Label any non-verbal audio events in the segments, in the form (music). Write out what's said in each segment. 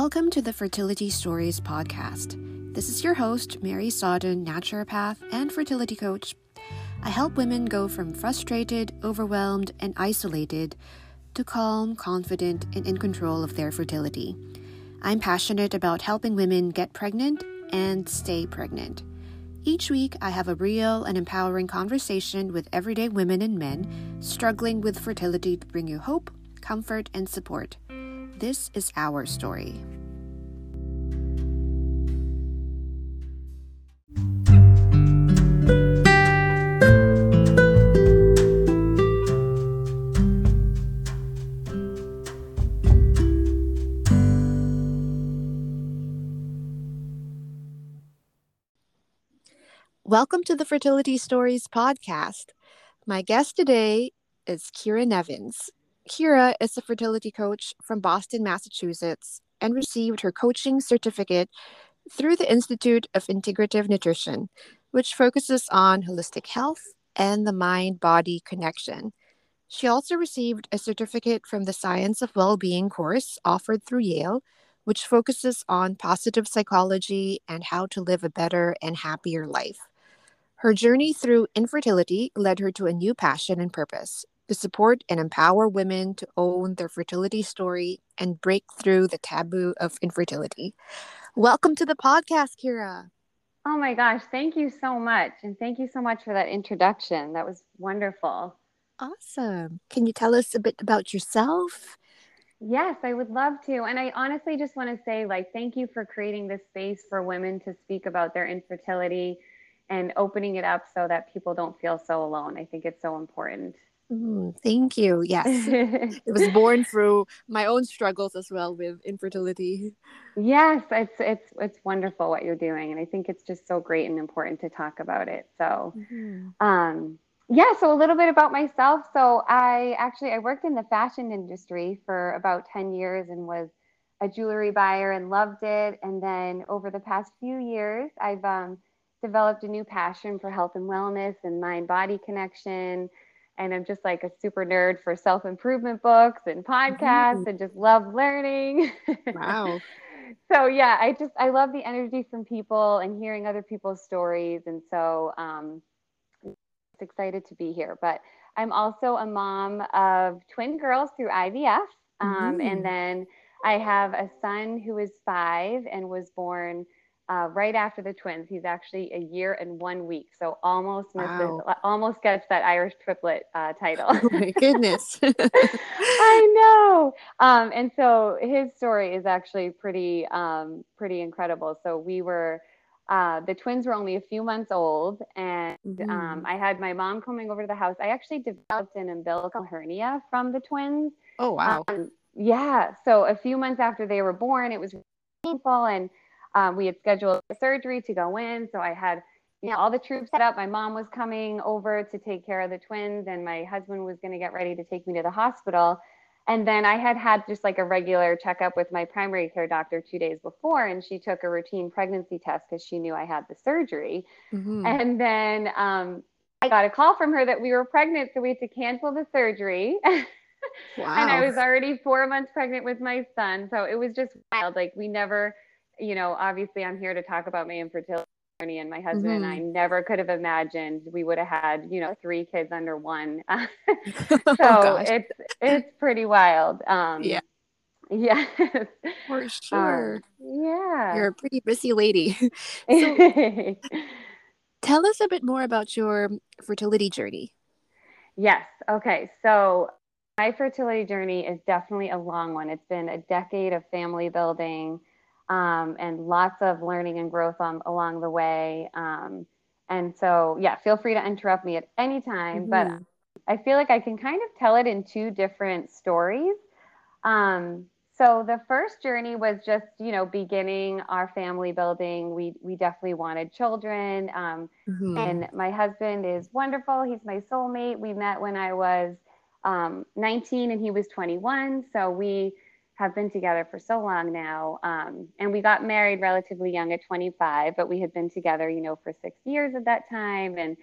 Welcome to the Fertility Stories podcast. This is your host, Mary Sodden, naturopath and fertility coach. I help women go from frustrated, overwhelmed, and isolated to calm, confident, and in control of their fertility. I'm passionate about helping women get pregnant and stay pregnant. Each week, I have a real and empowering conversation with everyday women and men struggling with fertility to bring you hope, comfort, and support. This is our story. Welcome to the Fertility Stories podcast. My guest today is Kira Nevins. Kira is a fertility coach from Boston, Massachusetts, and received her coaching certificate through the Institute of Integrative Nutrition, which focuses on holistic health and the mind body connection. She also received a certificate from the Science of Well-Being course offered through Yale, which focuses on positive psychology and how to live a better and happier life. Her journey through infertility led her to a new passion and purpose to support and empower women to own their fertility story and break through the taboo of infertility. Welcome to the podcast, Kira. Oh my gosh, thank you so much. And thank you so much for that introduction. That was wonderful. Awesome. Can you tell us a bit about yourself? Yes, I would love to. And I honestly just want to say, like, thank you for creating this space for women to speak about their infertility and opening it up so that people don't feel so alone. I think it's so important. Mm, thank you. Yes. (laughs) it was born through my own struggles as well with infertility. Yes, it's it's it's wonderful what you're doing and I think it's just so great and important to talk about it. So mm-hmm. um yeah, so a little bit about myself. So I actually I worked in the fashion industry for about 10 years and was a jewelry buyer and loved it and then over the past few years I've um, developed a new passion for health and wellness and mind body connection and I'm just like a super nerd for self improvement books and podcasts mm-hmm. and just love learning. Wow. (laughs) so yeah, I just I love the energy from people and hearing other people's stories, and so um, excited to be here. But I'm also a mom of twin girls through IVF, um, mm-hmm. and then I have a son who is five and was born uh, right after the twins. He's actually a year and one week, so almost misses, wow. almost gets that Irish triplet uh, title. (laughs) Oh my goodness! (laughs) (laughs) I know. Um, and so his story is actually pretty um, pretty incredible. So we were. Uh, the twins were only a few months old, and mm-hmm. um, I had my mom coming over to the house. I actually developed an umbilical hernia from the twins. Oh wow! Um, yeah. So a few months after they were born, it was painful, and um, we had scheduled surgery to go in. So I had, you know, all the troops set up. My mom was coming over to take care of the twins, and my husband was going to get ready to take me to the hospital. And then I had had just like a regular checkup with my primary care doctor two days before, and she took a routine pregnancy test because she knew I had the surgery. Mm-hmm. And then um, I got a call from her that we were pregnant, so we had to cancel the surgery. Wow. (laughs) and I was already four months pregnant with my son. So it was just wild. Like we never you know, obviously I'm here to talk about my infertility journey and my husband mm-hmm. and I mm-hmm. never could have imagined we would have had, you know, three kids under one. (laughs) (laughs) so oh, it's it's pretty wild. Um yeah. Yeah. For (laughs) um, sure. Um, yeah. You're a pretty busy lady. So, tell us a bit more about your fertility journey. Yes. Okay. So my fertility journey is definitely a long one. It's been a decade of family building, um, and lots of learning and growth on, along the way. Um, and so, yeah, feel free to interrupt me at any time. Mm-hmm. But I feel like I can kind of tell it in two different stories. Um, so the first journey was just, you know, beginning our family building. We we definitely wanted children, um, mm-hmm. and my husband is wonderful. He's my soulmate. We met when I was um, 19 and he was 21. So we have been together for so long now. Um, and we got married relatively young at 25, but we had been together, you know, for six years at that time. And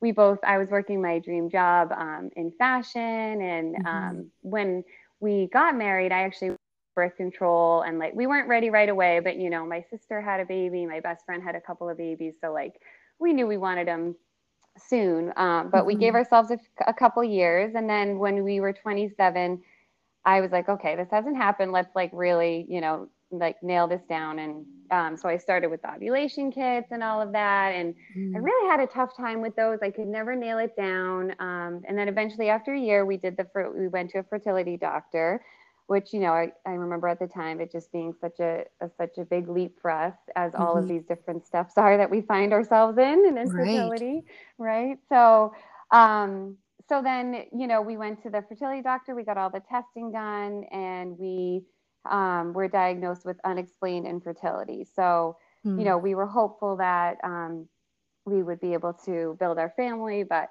we both, I was working my dream job um, in fashion. And mm-hmm. um, when we got married, I actually birth control and like we weren't ready right away but you know my sister had a baby my best friend had a couple of babies so like we knew we wanted them soon um, but mm-hmm. we gave mm-hmm. ourselves a, a couple years and then when we were 27 i was like okay this hasn't happened let's like really you know like nail this down and um, so i started with ovulation kits and all of that and mm. i really had a tough time with those i could never nail it down um, and then eventually after a year we did the we went to a fertility doctor which you know I, I remember at the time it just being such a, a such a big leap for us as mm-hmm. all of mm-hmm. these different steps are that we find ourselves in in infertility right, right? so um, so then you know we went to the fertility doctor we got all the testing done and we um, were diagnosed with unexplained infertility. So, mm. you hmm. know, we were hopeful that um, we would be able to build our family. But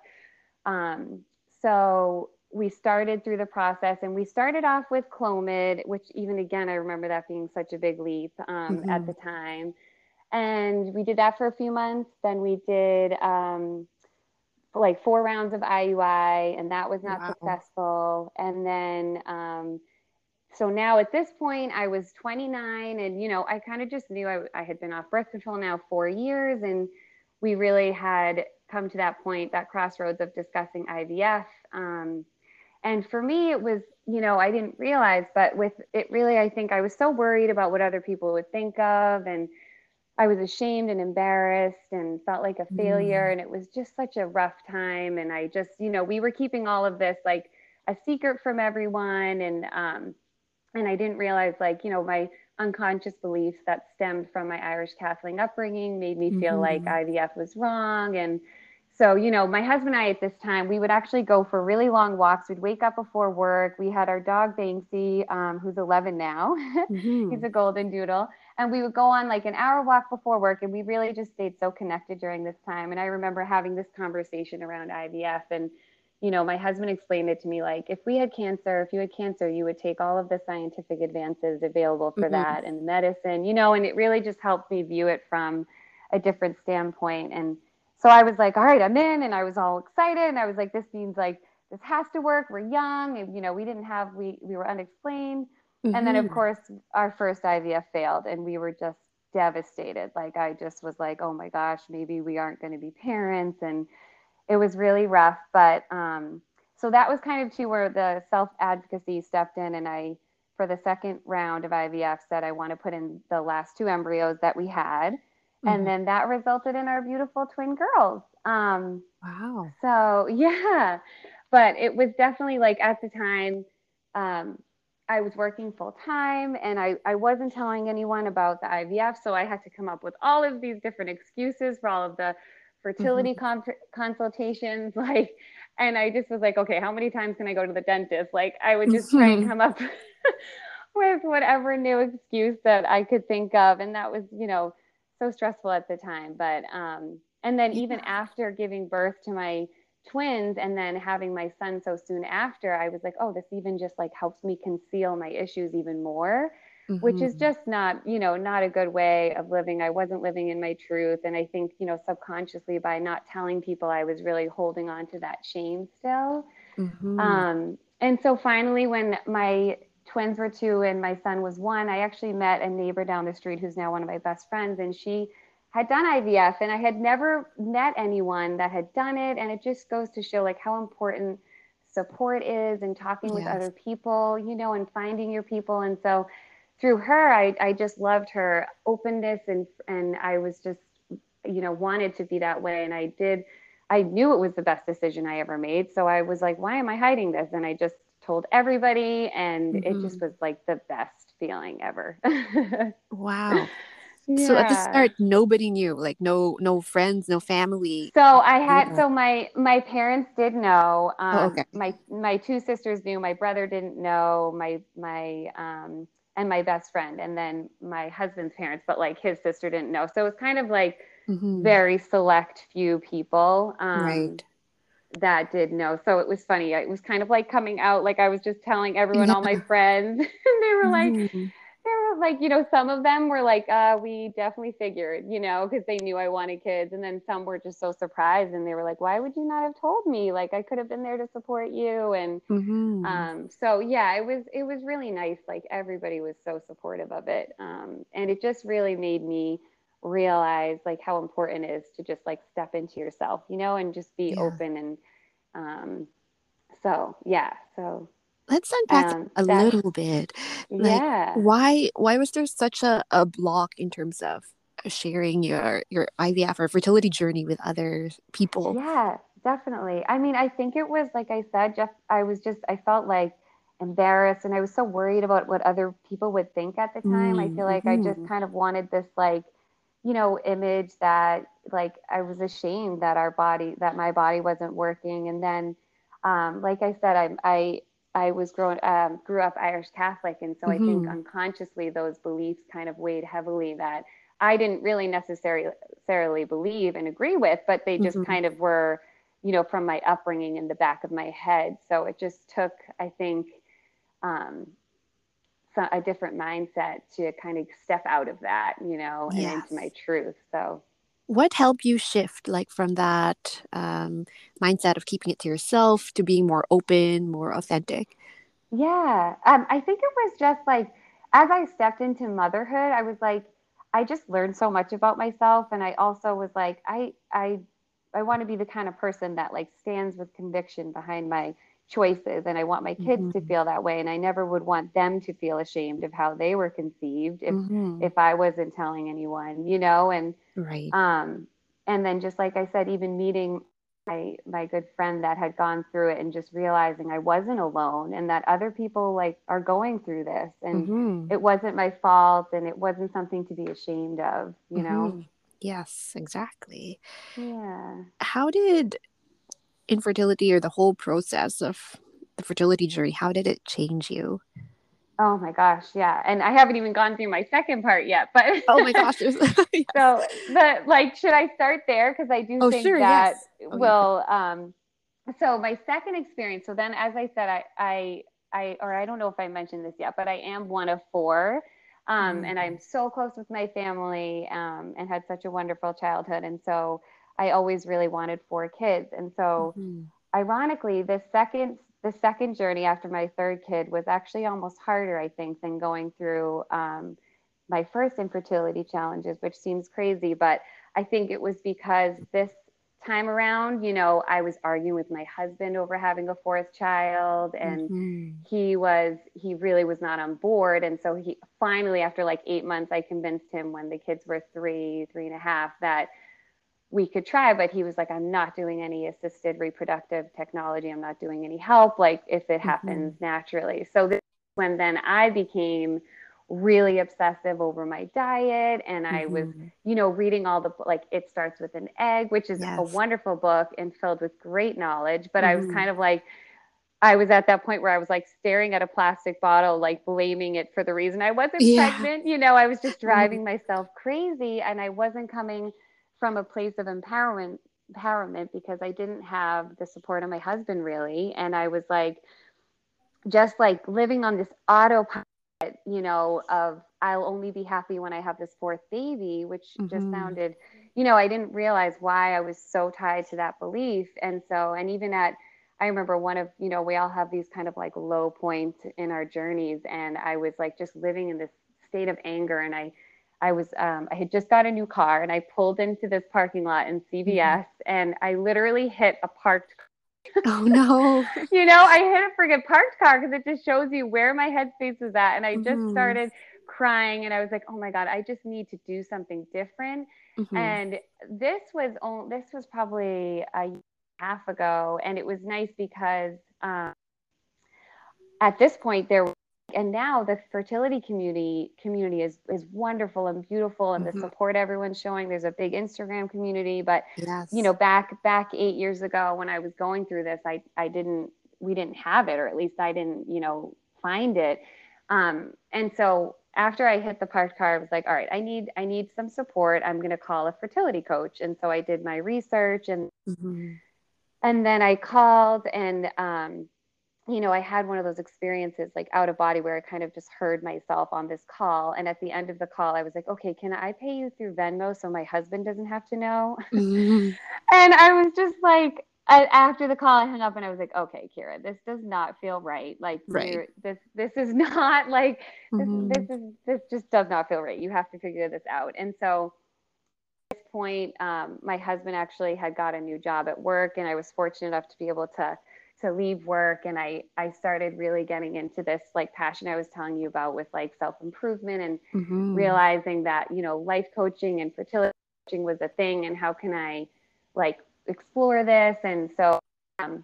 um, so we started through the process and we started off with Clomid, which even again, I remember that being such a big leap mm-hmm. at the time. And we did that for a few months. Then we did um, like four rounds of IUI, and that was not wow. successful. And then um, so now at this point i was 29 and you know i kind of just knew I, I, had been off birth control now four years and we really had come to that point that crossroads of discussing ivf um, and for me it was you know i didn't realize but with it really i think i was so worried about what other people would think of and i was ashamed and embarrassed and felt like a failure mm. and it was just such a rough time and i just you know we were keeping all of this like a secret from everyone and um, and I didn't realize like you know my unconscious beliefs that stemmed from my Irish Catholic upbringing made me feel mm-hmm. like IVF was wrong and so you know my husband and I at this time we would actually go for really long walks we'd wake up before work we had our dog Banksy um, who's 11 now (laughs) mm-hmm. he's a golden doodle and we would go on like an hour walk before work and we really just stayed so connected during this time and I remember having this conversation around IVF and you know, my husband explained it to me like if we had cancer, if you had cancer, you would take all of the scientific advances available for mm-hmm. that and the medicine, you know, and it really just helped me view it from a different standpoint. And so I was like, all right, I'm in. And I was all excited. And I was like, this means like this has to work. We're young. And, you know, we didn't have, we, we were unexplained. Mm-hmm. And then, of mm-hmm. course, our first IVF failed and we were just devastated. Like, I just was like, oh my gosh, maybe we aren't going to be parents. And, it was really rough. But um, so that was kind of too where the self advocacy stepped in, and I, for the second round of IVF, said I want to put in the last two embryos that we had, mm-hmm. and then that resulted in our beautiful twin girls. Um, wow. So (laughs) yeah, but it was definitely like at the time. Um, I was working full time and I, I wasn't telling anyone about the IVF. So I had to come up with all of these different excuses for all of the fertility mm-hmm. consultations (laughs) like and i just was like okay how many times can i go to the dentist like i would just try and mm-hmm. (laughs) come up (laughs) with whatever new excuse that i could think of and that was you know so stressful at the time but um and then even after giving birth to my twins and then having my son so soon after i was like oh this even just like helps me conceal my issues even more mm-hmm. which is mm-hmm. just not, you know, not a good way of living. I wasn't living in my truth. And I think, you know, subconsciously by not telling people, I was really holding on to that shame still. Mm-hmm. Um, and so finally, when my twins were two and my son was one, I actually met a neighbor down the street who's now one of my best friends. And she had done IVF and I had never met anyone that had done it. And it just goes to show like how important support is and talking yes. with other people, you know, and finding your people. And so through her, I, I just loved her openness and and I was just, you know, wanted to be that way. And I did, I knew it was the best decision I ever made. So I was like, why am I hiding this? And I just told everybody, and mm-hmm. it just was like the best feeling ever. (laughs) wow. Yeah. So at the start, nobody knew, like no, no friends, no family. So I had, yeah. so my my parents did know. Oh, um, oh, okay. My my two sisters knew. My brother didn't know. My my um, and my best friend and then my husband's parents but like his sister didn't know so it was kind of like mm-hmm. very select few people um, right that did know so it was funny it was kind of like coming out like i was just telling everyone yeah. all my friends (laughs) and they were like mm-hmm. There were like, you know, some of them were like, uh, we definitely figured, you know, because they knew I wanted kids. And then some were just so surprised and they were like, why would you not have told me? Like I could have been there to support you. And mm-hmm. um, so yeah, it was it was really nice. Like everybody was so supportive of it. Um, and it just really made me realize like how important it is to just like step into yourself, you know, and just be yeah. open and um so yeah, so let's unpack um, a little bit like, yeah why why was there such a, a block in terms of sharing your your ivf or fertility journey with other people yeah definitely i mean i think it was like i said jeff i was just i felt like embarrassed and i was so worried about what other people would think at the time mm, i feel like mm-hmm. i just mm-hmm. kind of wanted this like you know image that like i was ashamed that our body that my body wasn't working and then um, like i said i i I was grown um, grew up Irish Catholic, and so mm-hmm. I think mm-hmm. unconsciously those beliefs kind of weighed heavily that I didn't really necessarily necessarily believe and agree with, but they just mm-hmm. kind of were, you know, from my upbringing in the back of my head. So it just took, I think, um, a different mindset to kind of step out of that, you know, and yes. into my truth. So what helped you shift like from that um, mindset of keeping it to yourself to being more open more authentic? Yeah um, i think it was just like as i stepped into motherhood i was like i just learned so much about myself and i also was like i i i want to be the kind of person that like stands with conviction behind my choices and I want my kids mm-hmm. to feel that way and I never would want them to feel ashamed of how they were conceived if mm-hmm. if I wasn't telling anyone, you know, and right. um and then just like I said even meeting my my good friend that had gone through it and just realizing I wasn't alone and that other people like are going through this and mm-hmm. it wasn't my fault and it wasn't something to be ashamed of, you know. Mm-hmm. Yes, exactly. Yeah. How did infertility or the whole process of the fertility journey how did it change you oh my gosh yeah and i haven't even gone through my second part yet but oh my (laughs) gosh (laughs) yes. so but like should i start there because i do oh, think sure, that yes. will um so my second experience so then as i said i i i or i don't know if i mentioned this yet but i am one of four um, mm-hmm. and i'm so close with my family um, and had such a wonderful childhood and so I always really wanted four kids. And so mm-hmm. ironically, the second the second journey after my third kid was actually almost harder, I think, than going through um, my first infertility challenges, which seems crazy, but I think it was because this time around, you know, I was arguing with my husband over having a fourth child, and mm-hmm. he was, he really was not on board. And so he finally, after like eight months, I convinced him when the kids were three, three and a half, that we could try, but he was like, I'm not doing any assisted reproductive technology. I'm not doing any help, like if it mm-hmm. happens naturally. So this, when then I became really obsessive over my diet and I mm-hmm. was, you know, reading all the like it starts with an egg, which is yes. a wonderful book and filled with great knowledge. But mm-hmm. I was mm-hmm. kind of like, I was at that point where I was like staring at a plastic bottle, like blaming it for the reason I wasn't yeah. pregnant. You know, I was just mm-hmm. driving myself crazy and I wasn't coming from a place of empowerment empowerment because I didn't have the support of my husband really. And I was like just like living on this autopilot you know of I'll only be happy when I have this fourth baby which mm-hmm. just sounded you know I didn't realize why I was so tied to that belief. And so and even at I remember one of you know we all have these kind of like low points in our journeys. And I was like just living in this state of anger. And I I was um, I had just got a new car and I pulled into this parking lot in CVS mm-hmm. and I literally hit a parked car. Oh no. (laughs) you know, I hit a freaking parked car because it just shows you where my headspace was at. And I just mm-hmm. started crying and I was like, oh my God, I just need to do something different. Mm-hmm. And this was only, this was probably a half ago. And it was nice because um, at this point there and now the fertility community community is is wonderful and beautiful and mm-hmm. the support everyone's showing there's a big instagram community but yes. you know back back eight years ago when i was going through this i i didn't we didn't have it or at least i didn't you know find it um, and so after i hit the parked car i was like all right i need i need some support i'm going to call a fertility coach and so i did my research and mm-hmm. and then i called and um, you know, I had one of those experiences like out of body where I kind of just heard myself on this call. And at the end of the call, I was like, okay, can I pay you through Venmo so my husband doesn't have to know? Mm-hmm. (laughs) and I was just like, after the call, I hung up and I was like, okay, Kira, this does not feel right. Like right. this, this is (laughs) not like, mm-hmm. this, this is, this just does not feel right. You have to figure this out. And so at this point, um, my husband actually had got a new job at work and I was fortunate enough to be able to to leave work and I I started really getting into this like passion I was telling you about with like self-improvement and mm-hmm. realizing that, you know, life coaching and fertility coaching was a thing and how can I like explore this and so um,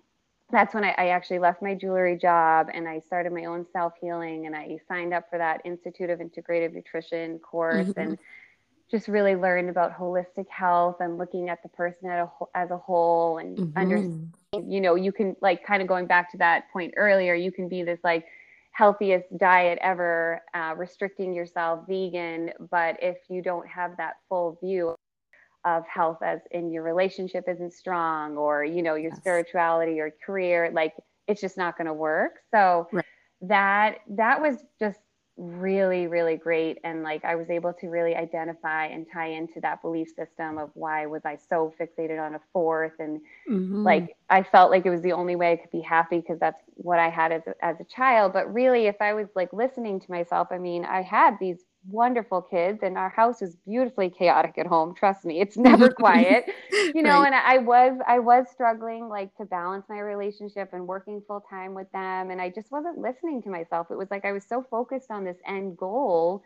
that's when I, I, actually left my jewelry job and I started my own self healing and I signed up for that Institute of Integrative Nutrition course mm-hmm. and just really learned about holistic health and looking at the person a, as a whole and mm-hmm. understanding you know you can like kind of going back to that point earlier you can be this like healthiest diet ever uh, restricting yourself vegan but if you don't have that full view of health as in your relationship isn't strong or you know your yes. spirituality or career like it's just not going to work so right. that that was just really really great and like i was able to really identify and tie into that belief system of why was i so fixated on a fourth and mm-hmm. like i felt like it was the only way i could be happy because that's what i had as a, as a child but really if i was like listening to myself i mean i had these wonderful kids and our house is beautifully chaotic at home trust me it's (laughs) never quiet. (laughs) You know right. and i was i was struggling like to balance my relationship and working full time with them and i just wasn't listening to myself. It was like i was so focused on this end goal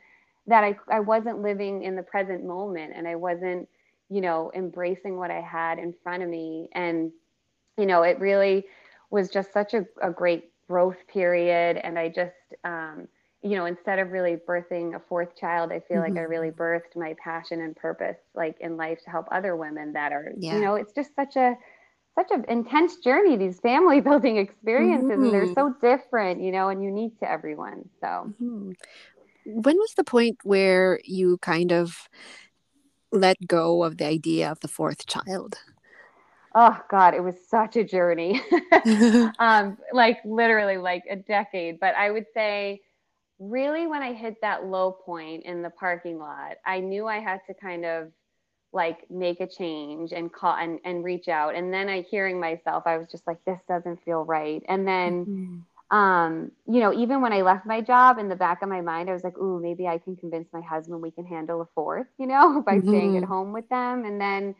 that i i wasn't living in the present moment and i wasn't you know embracing what i had in front of me. And you know it really was just such a, a great growth period and i just um you know, instead of really birthing a fourth child, I feel mm-hmm. like I really mm-hmm. birthed my passion and purpose like in life to help other women that are, yeah. you know, it's just such a such an intense journey, these family (laughs) building experiences, mm-hmm. and they're mm-hmm. so different, you know, and unique to everyone. So mm-hmm. when was the point where you kind of let go of the idea of the fourth child? oh god it was such a journey (laughs) (laughs) um like literally like a decade but i would say really when I hit that low point in the parking lot, I knew I had to kind of like make a change and call and, and reach out. And then I hearing myself, I was just like, this doesn't feel right. And then mm-hmm. um, you know, even when I left my job in the back of my mind, I was like, ooh, maybe I can convince my husband we can handle a fourth, you know, (laughs) by mm-hmm. staying at mm-hmm. home with them. And then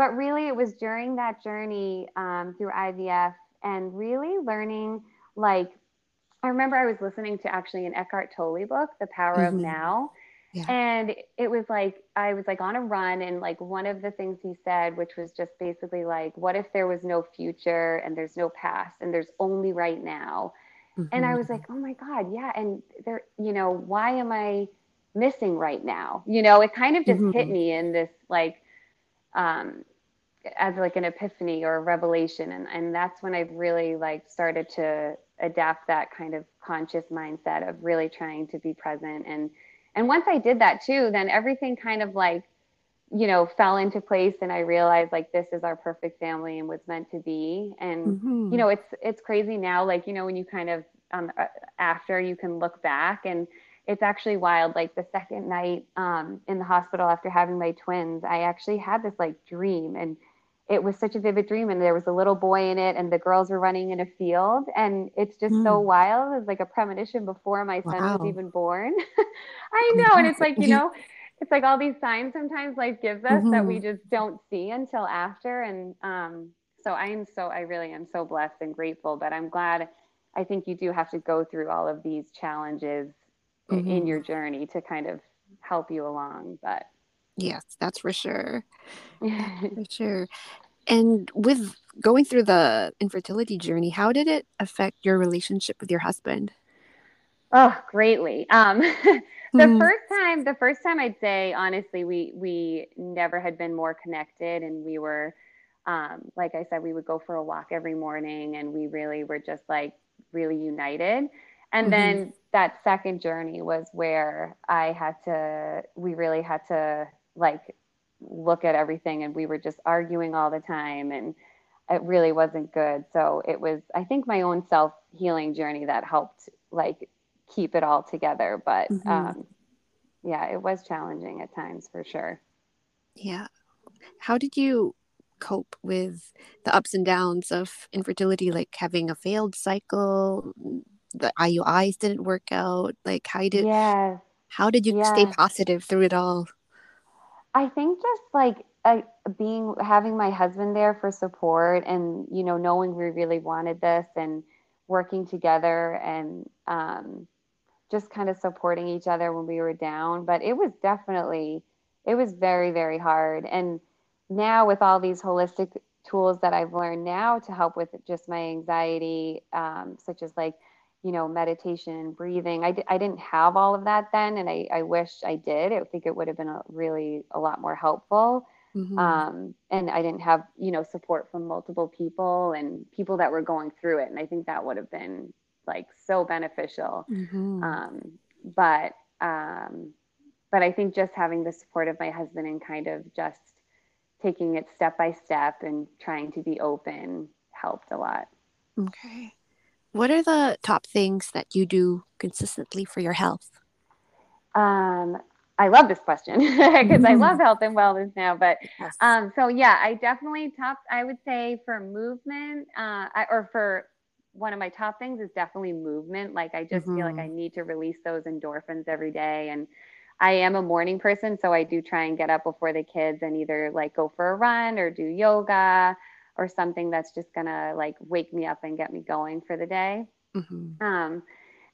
but really it was during that journey um, through IVF and really learning like I remember I was listening to actually an Eckhart Tolle book, The Power mm-hmm. of Now. Yeah. And it was like, I was like on a run. And like one of the things he said, which was just basically like, what if there was no future and there's no past and there's only right now? Mm-hmm. And I was like, oh my God, yeah. And there, you know, why am I missing right now? You know, it kind of just mm-hmm. hit me in this like, um, as like an epiphany or a revelation. And, and that's when I really like started to adapt that kind of conscious mindset of really trying to be present and and once i did that too then everything kind of like you know fell into place and i realized like this is our perfect family and was meant to be and mm-hmm. you know it's it's crazy now like you know when you kind of um, after you can look back and it's actually wild like the second night um, in the hospital after having my twins i actually had this like dream and it was such a vivid dream and there was a little boy in it and the girls were running in a field and it's just mm. so wild it's like a premonition before my son wow. was even born (laughs) i know and it's like you (laughs) know it's like all these signs sometimes life gives us mm-hmm. that we mm-hmm. just don't see until after and um, so i am so i really am so blessed and grateful but i'm glad i think you do have to go through all of these challenges mm-hmm. in your journey to kind of help you along but Yes, that's for sure. (laughs) for sure. And with going through the infertility journey, how did it affect your relationship with your husband? Oh, greatly. Um, (laughs) the mm. first time, the first time I'd say, honestly, we we never had been more connected, and we were, um, like I said, we would go for a walk every morning, and we really were just like really united. And mm-hmm. then that second journey was where I had to, we really had to like look at everything and we were just arguing all the time and it really wasn't good. So it was, I think, my own self healing journey that helped like keep it all together. But mm-hmm. um, yeah, it was challenging at times for sure. Yeah. How did you cope with the ups and downs of infertility, like having a failed cycle, the IUIs didn't work out? Like, how did yeah. how did you yeah. stay positive through it all? I think just like uh, being having my husband there for support, and you know, knowing we really wanted this, and working together, and um, just kind of supporting each other when we were down. But it was definitely it was very very hard, and now with all these holistic tools that I've learned now to help with just my anxiety, um, such as like, you know, meditation, breathing. I d- I didn't have all of that then, and I, I wish I did. I think it would have been a really a lot more helpful. Mm-hmm. Um, and I didn't have, you know, support from multiple people and people that were going through it. And I think that would have been like so beneficial. Mm-hmm. Um, but, um, but I think just having the support of my husband and kind of just taking it step by step and trying to be open helped a lot. Okay. What are the top things that you do consistently for your health? Um, I love this question (laughs) because. I love (laughs) health and wellness now. But yes. um, so yeah, I definitely top. I would say for movement, uh, I, or for one of my top things is definitely movement. Like I just mm-hmm. feel like mm-hmm. I need to release those endorphins every day, and I am a morning person, so I do try and get up before the kids and either like go for a run or do yoga or something that's just gonna like wake me up and get me going for the day. Mm-hmm. Um,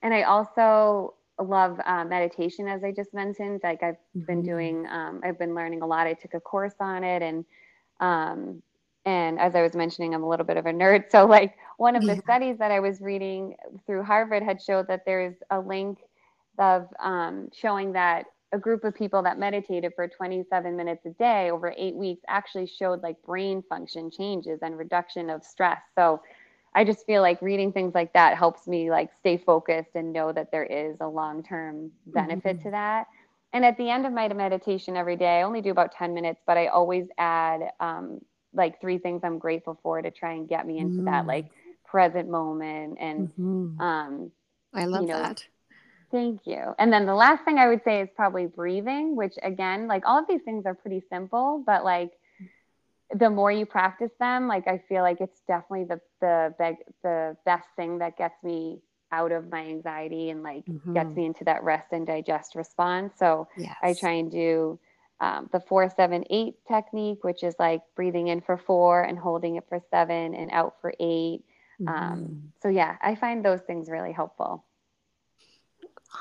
and I also love uh, meditation, as I just mentioned. Like I've mm-hmm. been doing, um, I've been learning a lot. I took a course on it, and um, and as I was mentioning, I'm a little bit of a nerd. (laughs) So like one of the yeah. studies that I was reading through Harvard had showed that there's a link of um, showing that a group of people that meditated for 27 minutes a day over eight weeks actually showed like brain function changes and reduction of stress. So I just feel like reading things like that helps me like stay focused and know that there is a long-term benefit mm-hmm. to that. And at the end of my meditation every day, I only do about 10 minutes, but I always add um, like three things I'm grateful for to try and get me into mm-hmm. that like present moment. And mm-hmm. um, I love you know, that Thank you. And then the last thing I would say is probably breathing, which again, like all of these things are pretty simple, but like the more you practice them, like I feel like it's definitely the the the best thing that gets me out of my anxiety and like mm-hmm. gets me into that rest and digest response. So yes. I try and do um, the four, seven, eight technique, which is like breathing in for four and holding it for seven and out for 8 um, mm-hmm. um, so yeah, I find those things really helpful.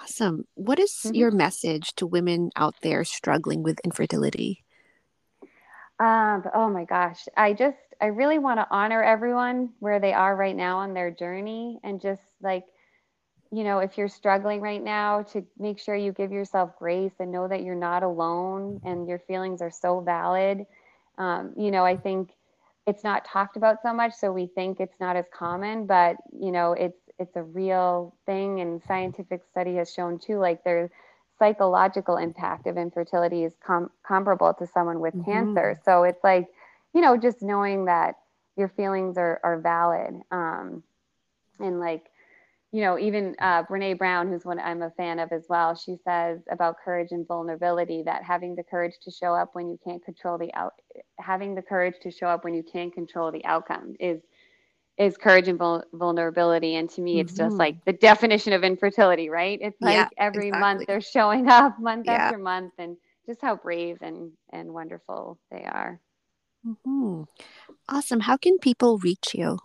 Awesome. What is mm-hmm. your message to women out there struggling with infertility? Um, oh my gosh. I just, I really want to honor everyone where they are right now on their journey and just like, you know, if you're struggling right now, to make sure you give yourself grace and know that you're not alone and your feelings are so valid. Um, you know, I think it's not talked about so much, so we think it's not as common, but, you know, it's, it's a real thing and scientific study has shown too like their psychological impact of infertility is com- comparable to someone with mm-hmm. cancer so it's like you know just knowing that your feelings are, are valid um, and like you know even uh, brene brown who's one i'm a fan of as well she says about courage and vulnerability that having the courage to show up when you can't control the out having the courage to show up when you can't control the outcome is is courage and vul- vulnerability and to me it's mm-hmm. just like the definition of infertility right it's like yeah, every exactly. month they're showing up (laughs) month yeah. after month and just how brave and and wonderful they are mm-hmm. awesome how can people reach you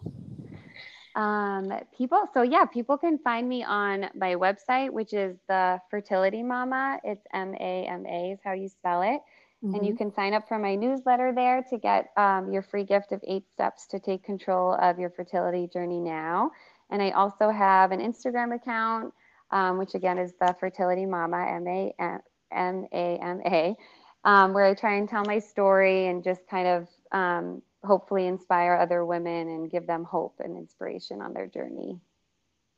um people so yeah people can find me on my website which is the fertility mama it's m-a-m-a is how you spell it Mm-hmm. And you mm-hmm. can sign up for my newsletter there to get um, your free gift of eight steps to take control of your fertility journey now. And I also have an Instagram account, um, which again is the Fertility Mama, M A M A M A, um, where I try and tell my story and just kind of um, hopefully inspire other women and give them hope and inspiration on their journey.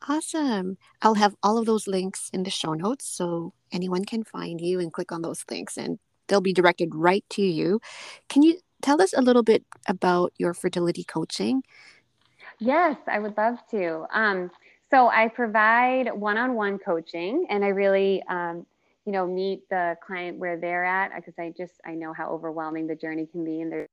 Awesome. I'll have all of those links in the show notes so anyone can find you and click on those links and they'll be directed right to you. Can you tell us a little bit about your fertility coaching. Yes, I would love to. Um, so I provide one-on-one coaching, and I really, um, you know, meet the client where they're at because I just I know how overwhelming the journey can be, and there's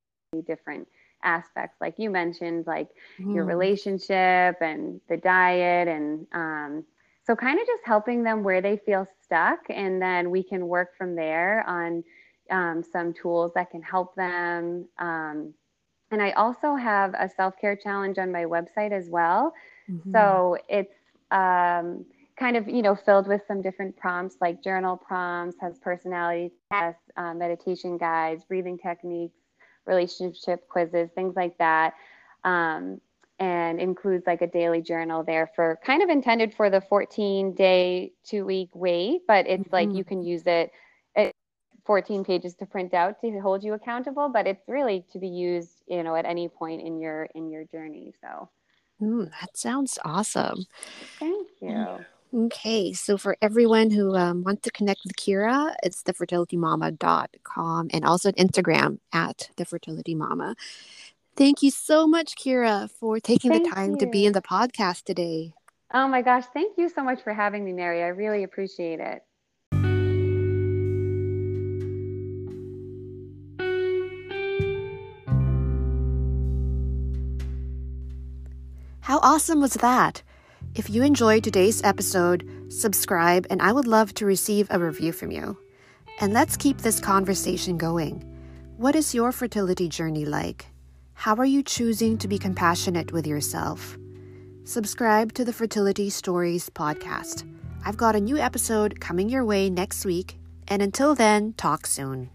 different aspects, like you mentioned, like mm. your relationship and the diet, and um, so kind of just helping them where they feel stuck, and then we can work from there on um, some tools that can help them. Um, and I also have a self care challenge on my website as well. Mm-hmm. So it's um, kind of you know filled with some different prompts like journal prompts, has personality tests, uh, meditation guides, breathing techniques, relationship quizzes, things like that. Um, and includes like a daily journal there for kind of intended for the 14 day, two week wait, but it's mm-hmm. like you can use it 14 pages to print out to hold you accountable but it's really to be used you know at any point in your in your journey so. Mm, that sounds awesome. Thank you. Okay so for everyone who um, wants to connect with kira it's thefertilitymama.com and also instagram at thefertilitymama. Thank you so much kira for taking thank the time you. to be in the podcast today. Oh my gosh thank you so much for having me mary. I really appreciate it How awesome was that? If you enjoyed today's episode, subscribe, and I would love to receive a review from you. And let's keep this conversation going. What is your fertility journey like? How are you choosing to be compassionate with yourself? Subscribe to the Fertility Stories podcast. I've got a new episode coming your way next week, and until then, talk soon.